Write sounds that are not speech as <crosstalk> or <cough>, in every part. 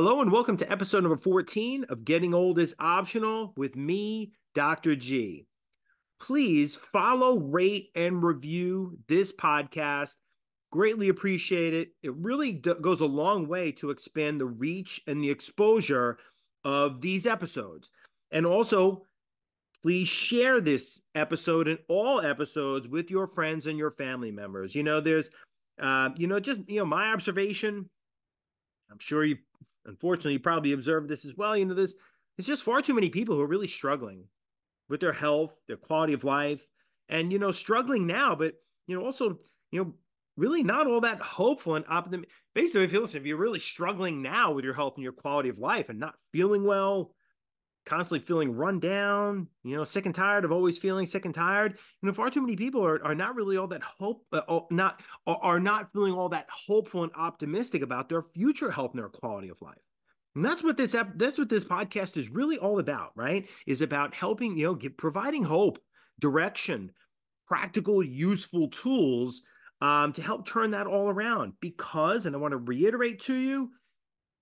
Hello and welcome to episode number 14 of Getting Old is Optional with me, Dr. G. Please follow, rate, and review this podcast. Greatly appreciate it. It really d- goes a long way to expand the reach and the exposure of these episodes. And also, please share this episode and all episodes with your friends and your family members. You know, there's, uh, you know, just, you know, my observation, I'm sure you unfortunately, you probably observed this as well. You know, this it's just far too many people who are really struggling with their health, their quality of life, and you know, struggling now, but you know, also, you know, really not all that hopeful and optimistic. Basically, if you listen, if you're really struggling now with your health and your quality of life and not feeling well, constantly feeling run down, you know, sick and tired of always feeling sick and tired. You know, far too many people are, are not really all that hope, uh, not are not feeling all that hopeful and optimistic about their future health and their quality of life. And that's what this that's what this podcast is really all about, right? Is about helping, you know, providing hope, direction, practical, useful tools um, to help turn that all around. Because, and I want to reiterate to you,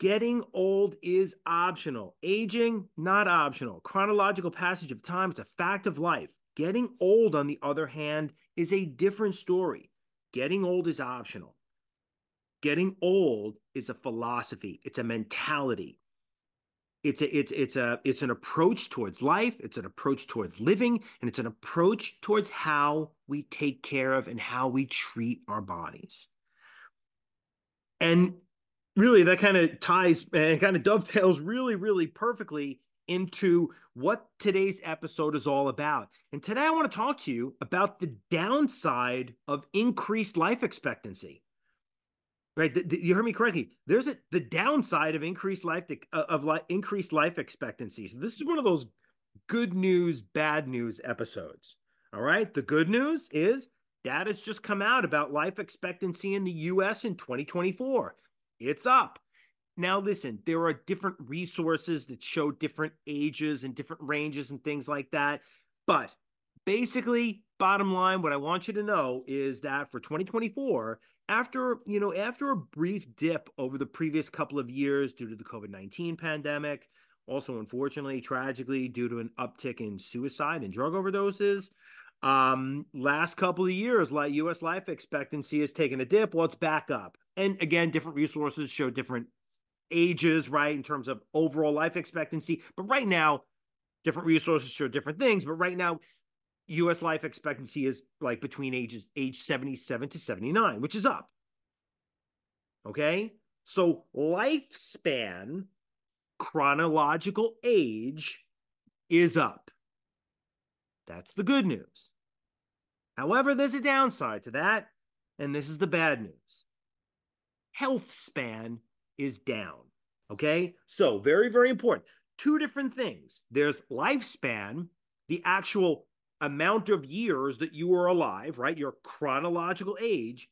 Getting old is optional. Aging, not optional. Chronological passage of time, it's a fact of life. Getting old, on the other hand, is a different story. Getting old is optional. Getting old is a philosophy, it's a mentality. It's a it's it's a it's an approach towards life, it's an approach towards living, and it's an approach towards how we take care of and how we treat our bodies. And really that kind of ties and kind of dovetails really really perfectly into what today's episode is all about. And today I want to talk to you about the downside of increased life expectancy. Right, the, the, you heard me correctly. There's a the downside of increased life uh, of li- increased life expectancy. So this is one of those good news, bad news episodes. All right, the good news is data's just come out about life expectancy in the U.S. in 2024 it's up. Now, listen, there are different resources that show different ages and different ranges and things like that. But basically, bottom line, what I want you to know is that for 2024, after you know, after a brief dip over the previous couple of years due to the COVID-19 pandemic, also unfortunately, tragically, due to an uptick in suicide and drug overdoses, um, last couple of years, like U.S. life expectancy has taken a dip. Well, it's back up, and again, different resources show different ages, right, in terms of overall life expectancy. But right now, different resources show different things. But right now, U.S. life expectancy is like between ages age 77 to 79, which is up. Okay, so lifespan, chronological age is up. That's the good news. However, there's a downside to that, and this is the bad news. Health span is down. Okay, so very, very important. Two different things there's lifespan, the actual amount of years that you are alive, right? Your chronological age,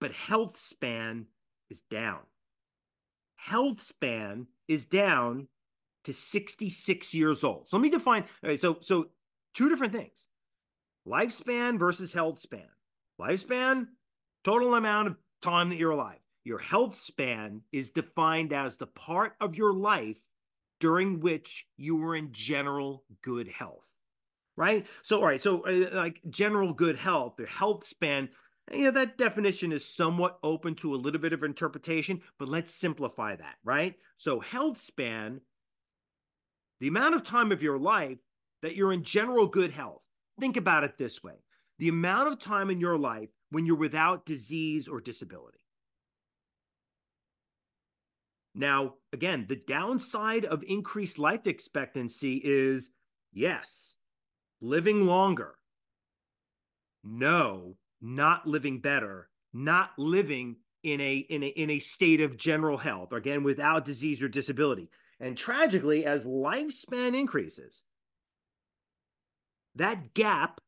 but health span is down. Health span is down to 66 years old. So let me define. So so two different things lifespan versus health span. Lifespan, total amount of time that you're alive. Your health span is defined as the part of your life during which you were in general good health. Right? So, all right. So, uh, like general good health, the health span, you know, that definition is somewhat open to a little bit of interpretation, but let's simplify that, right? So, health span, the amount of time of your life that you're in general good health. Think about it this way the amount of time in your life when you're without disease or disability. Now, again, the downside of increased life expectancy is yes, living longer. No, not living better, not living in a in a in a state of general health, again without disease or disability. And tragically, as lifespan increases, that gap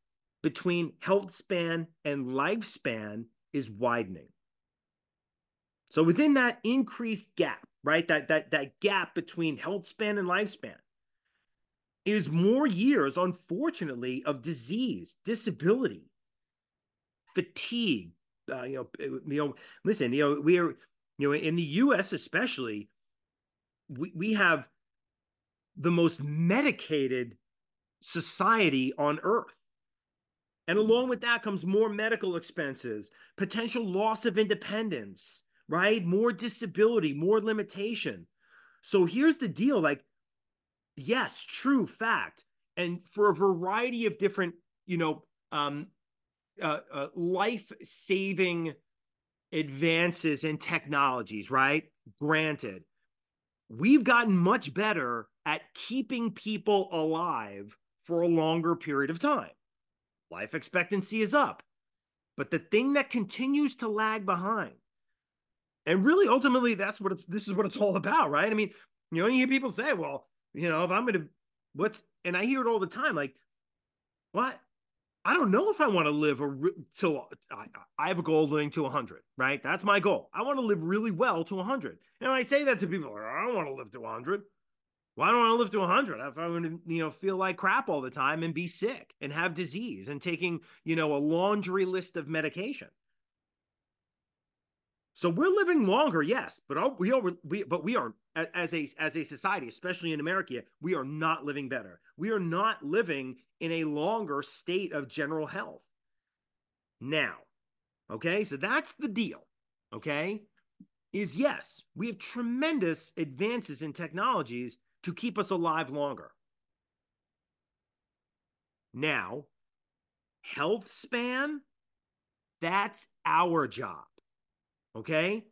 between health span and lifespan is widening. So within that increased gap, right? That that that gap between health span and lifespan is more years, unfortunately, of disease, disability, fatigue. Uh, you know, you know. Listen, you know, we are You know, in the US especially, we, we have the most medicated society on earth. And along with that comes more medical expenses, potential loss of independence, right? More disability, more limitation. So here's the deal like, yes, true fact. And for a variety of different, you know, um, uh, uh, life saving advances in technologies, right? Granted, we've gotten much better at keeping people alive for a longer period of time. Life expectancy is up. But the thing that continues to lag behind, and really ultimately that's what this is what it's all about, right? I mean, you know, you hear people say, well, you know, if I'm gonna what's and I hear it all the time, like, what? I don't know if I want to live a till I, I have a goal of living to 100, right? That's my goal. I want to live really well to 100. And I say that to people, I don't want to live to 100. Why don't I live to 100 if I'm going to, you know, feel like crap all the time and be sick and have disease and taking, you know, a laundry list of medication? So we're living longer, yes, but we are we but we are as a as a society, especially in America, we are not living better. We are not living in a longer state of general health. Now, okay? So that's the deal. Okay? Is yes, we have tremendous advances in technologies to keep us alive longer. Now, health span, that's our job. Okay.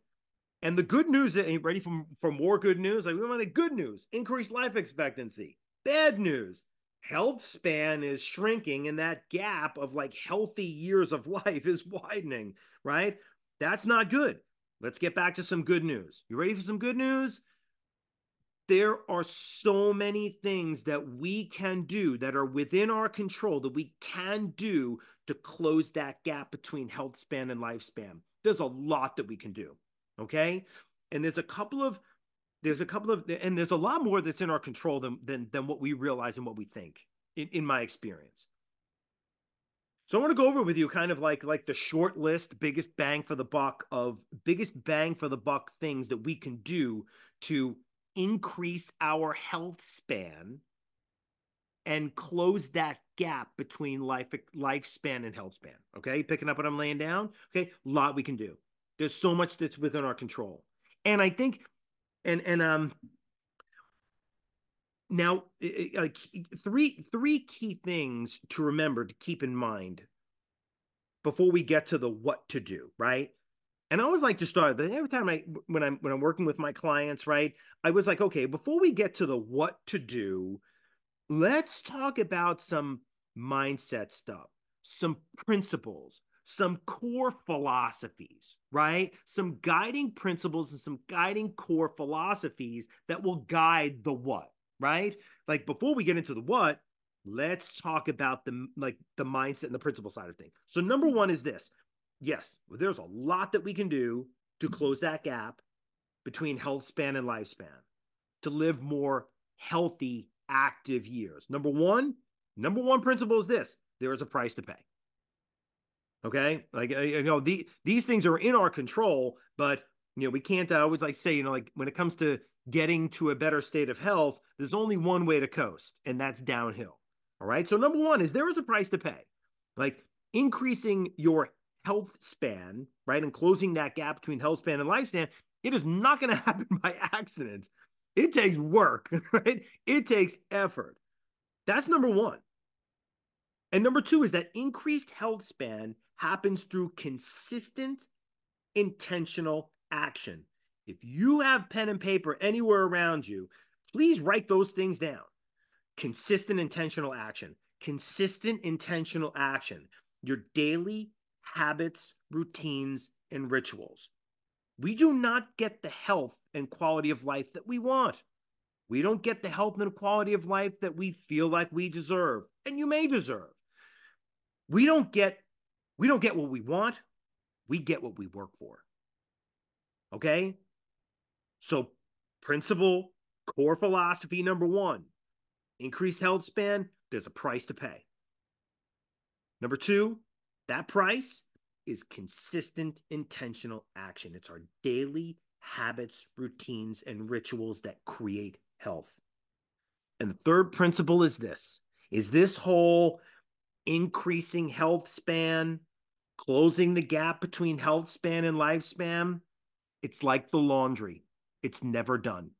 And the good news, you ready for, for more good news? Like we want the good news, increased life expectancy. Bad news, health span is shrinking and that gap of like healthy years of <laughs> life is widening, right? That's not good. Let's get back to some good news. You ready for some good news? There are so many things that we can do that are within our control that we can do to close that gap between health span and lifespan. There's a lot that we can do. Okay. And there's a couple of, there's a couple of, and there's a lot more that's in our control than, than, than what we realize and what we think in, in my experience. So I want to go over with you kind of like like the short list, biggest bang for the buck of biggest bang for the buck things that we can do to increase our health span and close that gap between life lifespan and health span. Okay, picking up what I'm laying down. Okay, a lot we can do. There's so much that's within our control, and I think, and and um, now like three three key things to remember to keep in mind before we get to the what to do, right? And I always like to start every time I when I'm when I'm working with my clients, right? I was like, okay, before we get to the what to do, let's talk about some mindset stuff, some principles, some core philosophies, right? Some guiding principles and some guiding core philosophies that will guide the what, right? Like before we get into the what, let's talk about the like the mindset and the principle side of things. So number mm-hmm. 1 is this. Yes, there's a lot that we can do to mm-hmm. close that gap between health span and lifespan to live more healthy active years. Number one, number one principle is this there is a price to pay. Okay. Like, you know, the, these things are in our control, but, you know, we can't I always like say, you know, like when it comes to getting to a better state of health, there's only one way to coast, and that's downhill. All right. So, number one is there is a price to pay. Like increasing your health span, right? And closing that gap between health span and lifespan, it is not going <laughs> to happen by accident. It takes work, <laughs> right? It takes effort. That's number one. And number two is that increased health span happens through consistent, intentional action. If you have pen and paper anywhere around you, please write those things down. Consistent, intentional action. Consistent, intentional action. Your daily habits, routines, and rituals. We do not get the health and quality of life that we want. We don't get the health and quality of life that we feel like we deserve, and you may deserve. We don't get we don't get what we want. We get what we work for. Okay? So, principle, core philosophy number 1, increased health span, there's a price to pay. Number 2, that price is consistent intentional action. It's our daily habits, routines, and rituals that create health. And the third principle is this is this whole increasing health span, closing the gap between health span and lifespan. It's like the laundry. It's never done.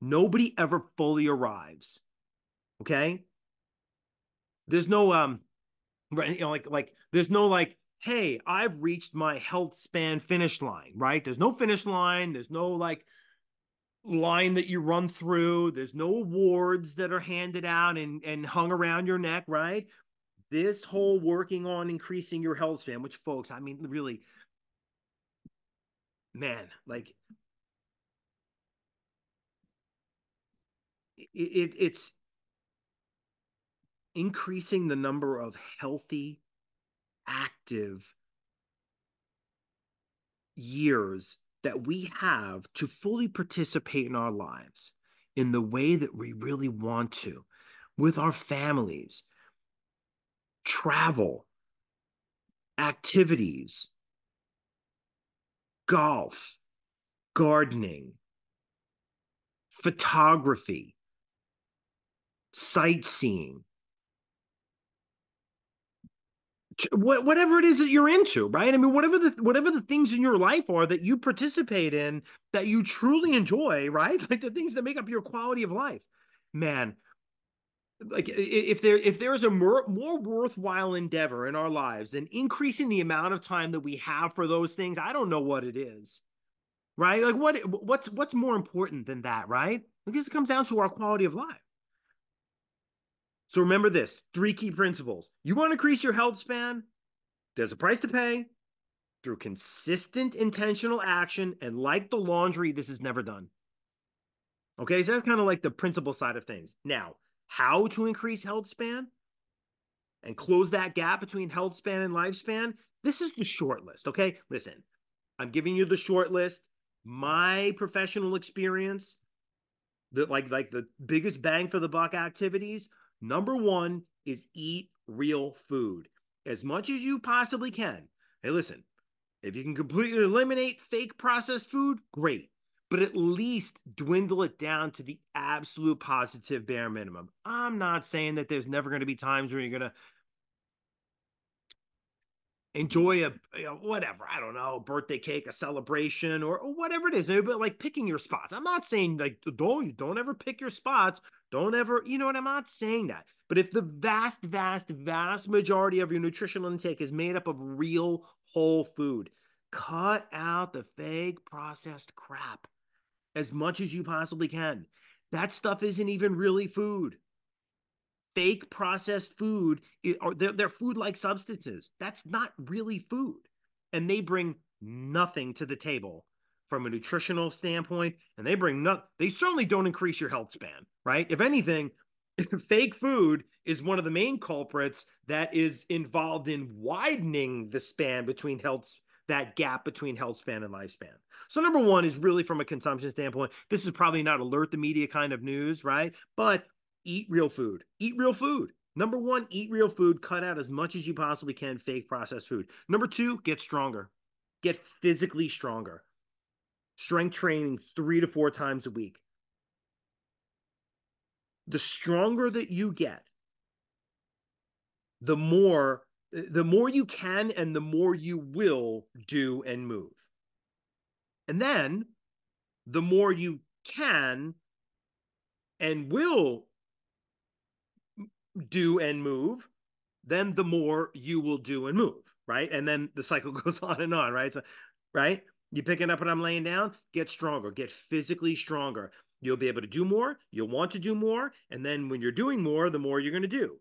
Nobody ever fully arrives. Okay? There's no um right you know like like there's no like hey, I've reached my health span finish line, right? There's no finish line, there's no like line that you run through, there's no awards that are handed out and and hung around your neck, right? This whole working on increasing your health span, which folks, I mean really man, like it, it it's increasing the number of healthy, active years that we have to fully participate in our lives in the way that we really want to with our families, travel, activities, golf, gardening, photography, sightseeing, whatever it is that you're into right? I mean whatever the whatever the things in your life are that you participate in that you truly enjoy right? <laughs> Like the things that make up your quality of life. Man like if there if there is a more, more worthwhile endeavor in our lives than increasing the amount of time that we have for those things i don't know what it is right? Like what what's what's more important than that right? Because it comes down to our quality of life so remember this three key principles. You want to increase your health span? There's a price to pay through consistent intentional action. And like the laundry, this is never done. Okay, so that's kind of like the principle side of things. Now, how to increase health span and close that gap between health span and lifespan? This is the short list. Okay, listen, I'm giving you the short list. My professional experience, the like like the biggest bang for the buck activities Number one is eat real food as much as you possibly can. Hey, listen, if you can completely eliminate fake processed food, great. But at least dwindle it down to the absolute positive bare minimum. I'm not saying that there's never going to be times where you're going to enjoy a you know, whatever i don't know birthday cake a celebration or, or, whatever it is eh, but like picking your spots. I'm not saying like don't don't ever pick your spots. Don't ever you know what? I'm not saying that. But if the vast vast vast majority of your nutritional intake is made up of real whole food cut out the fake processed crap as much as you possibly can. That stuff isn't even really food fake processed food or they're, they're food like substances. That's not really food. And they bring nothing to the table from a nutritional standpoint. And they bring not, they certainly don't increase your health span, right? If anything, <laughs> fake food is one of the main culprits that is involved in widening the span between health that gap between health span and lifespan. So number one is really from a consumption standpoint. This is probably not alert the media kind of news, right? But eat real food. Eat real food. Number one, eat real food. Cut out as much as you possibly can fake processed food. Number two, get stronger. Get physically stronger. Strength training three to four times a week. The stronger that you get, the more the more you can and the more you will do and move. And then the more you can and will do and move, then the more you will do and move, right? And then the cycle <laughs> goes on and on, right? So, right? You picking up what I'm laying down? Get stronger, get physically stronger. You'll be able to do more, you'll want to do more, and then when you're doing more, the more you're going to do.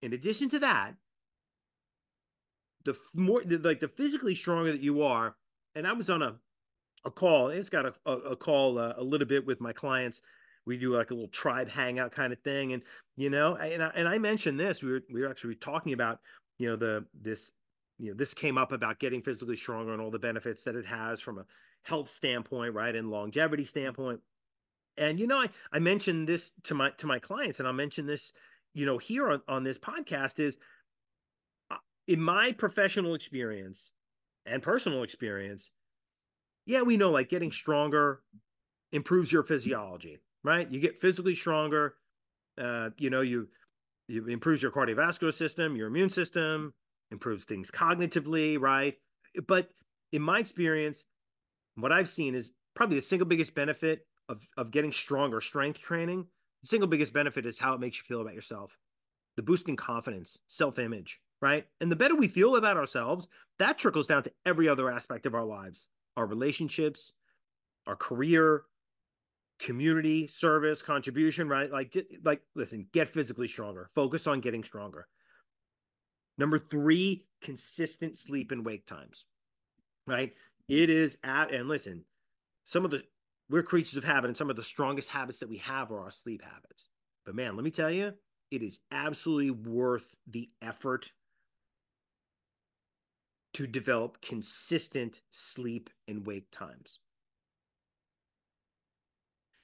In addition to that, the more like the physically stronger that you are, and I was on a a call. It's got a, a, a call uh, a little bit with my clients we do like a little tribe hangout kind of thing and you know and I, and I mentioned this we were we were actually talking about you know the this you know this came up about getting physically stronger and all the benefits that it has from a health standpoint right and longevity standpoint. And you know I, I mentioned this to my to my clients and I'll mention this you know here on, on this podcast is uh, in my professional experience and personal experience yeah, we know like getting stronger improves your physiology, right? You get physically stronger. Uh, you know, you you improves your cardiovascular system, your immune system, improves things cognitively, right? But in my experience, what I've seen is probably the single biggest benefit of of getting stronger, strength training. The single biggest benefit is how it makes you feel about yourself, the boosting confidence, self image, right? And the better we feel about ourselves, that trickles down to every other aspect of our lives, our relationships, our career, community service contribution right? Like like listen get physically stronger. Focus on getting stronger. Number three consistent sleep and wake times right? It is at and listen some of the we're creatures of habit and some of the strongest habits that we have are our sleep habits. But man let me tell you it is absolutely worth the effort to develop consistent sleep and wake times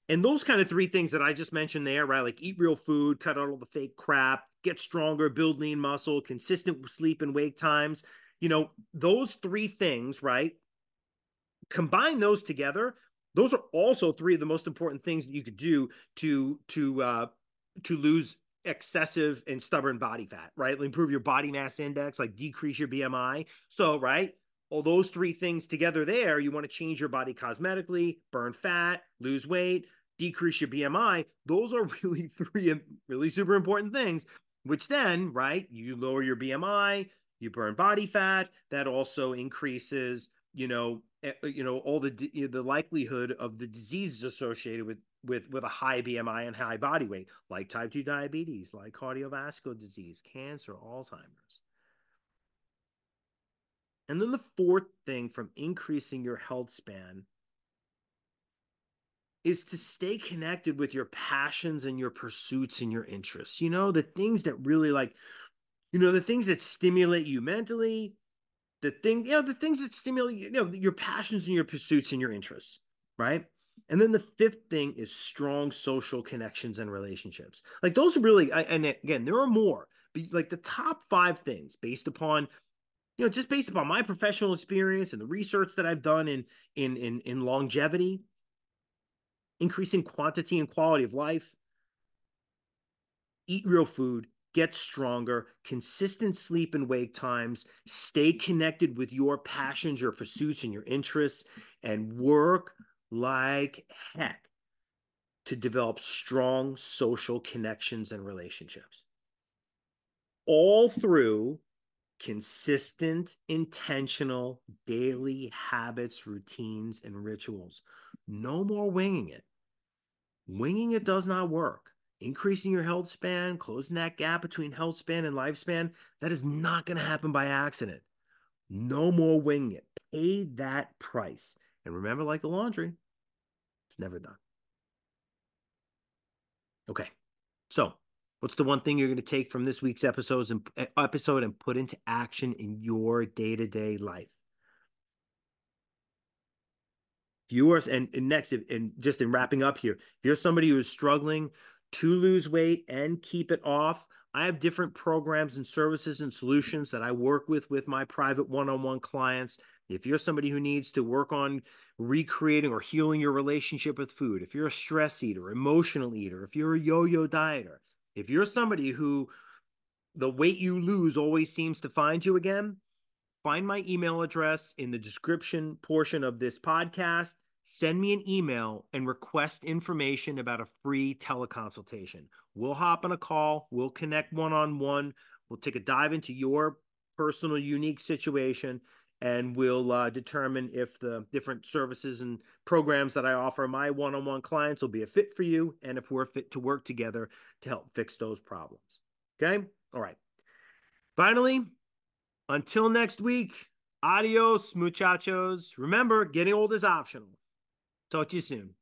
and those kind of three things that I just mentioned there, right? Like eat real food, cut out all the fake crap, get stronger, build lean muscle, consistent sleep and wake times. You know, those three things, right? Combine those together. Those are also three of the most important things that you could do to to uh to lose excessive and stubborn body fat, right? Improve your body mass index, like decrease your BMI. So, right, all those three things together there, you want to change your body cosmetically, burn fat, lose weight, decrease your BMI. Those are <laughs> really three really super important things, which then, right, you lower your BMI, you burn body fat, that also increases, you know, eh, you know all the the likelihood of the diseases associated with with with a high BMI and high body weight, like type 2 diabetes, like cardiovascular disease, cancer, Alzheimer's. And then the fourth thing from increasing your health span is to stay connected with your passions and your pursuits and your interests. You know, the things that really like, you know, the things that stimulate you mentally, the thing, you know, the things that stimulate you know your passions and your pursuits and your interests, right? And then the fifth thing is strong social connections and relationships. Like those are really, and again, there are more, but like the top five things based upon you know just based upon my professional experience and the research that i've done in in in, in longevity increasing quantity and quality of life eat real food get stronger consistent sleep and wake times stay connected with your passions your pursuits and your interests and work like heck to develop strong social connections and relationships all through consistent, intentional daily habits, routines, and rituals. No more winging it. Winging it does not work. Increasing your health span, closing that gap between health span and lifespan, that is not going to happen by accident. No more winging it. Pay that price. And remember, like the laundry, it's never done. Okay. So What's the one thing you're going to take from this week's episodes and eh, episode and put into action in your day to day life? Viewers, and, and next, and just in wrapping up here, if you're somebody who is struggling to lose weight and keep it off, I have different programs and services and solutions that I work with with my private one-on-one clients. If you're somebody who needs to work on recreating or healing your relationship with food, if you're a stress eater, emotional eater, if you're a yo-yo dieter, if you're somebody who the weight you lose always seems to find you again, find my email address in the description portion of this podcast. Send me an email and request information about a free teleconsultation. We'll hop on a call, we'll connect one on one, we'll take a dive into your personal, unique situation, and we'll uh, determine if the different services and programs that I offer my one on one clients will be a fit for you and if we're fit to work together to help fix those problems. Okay. All right. Finally, until next week, adios, muchachos. Remember, getting old is optional. Talk to you soon.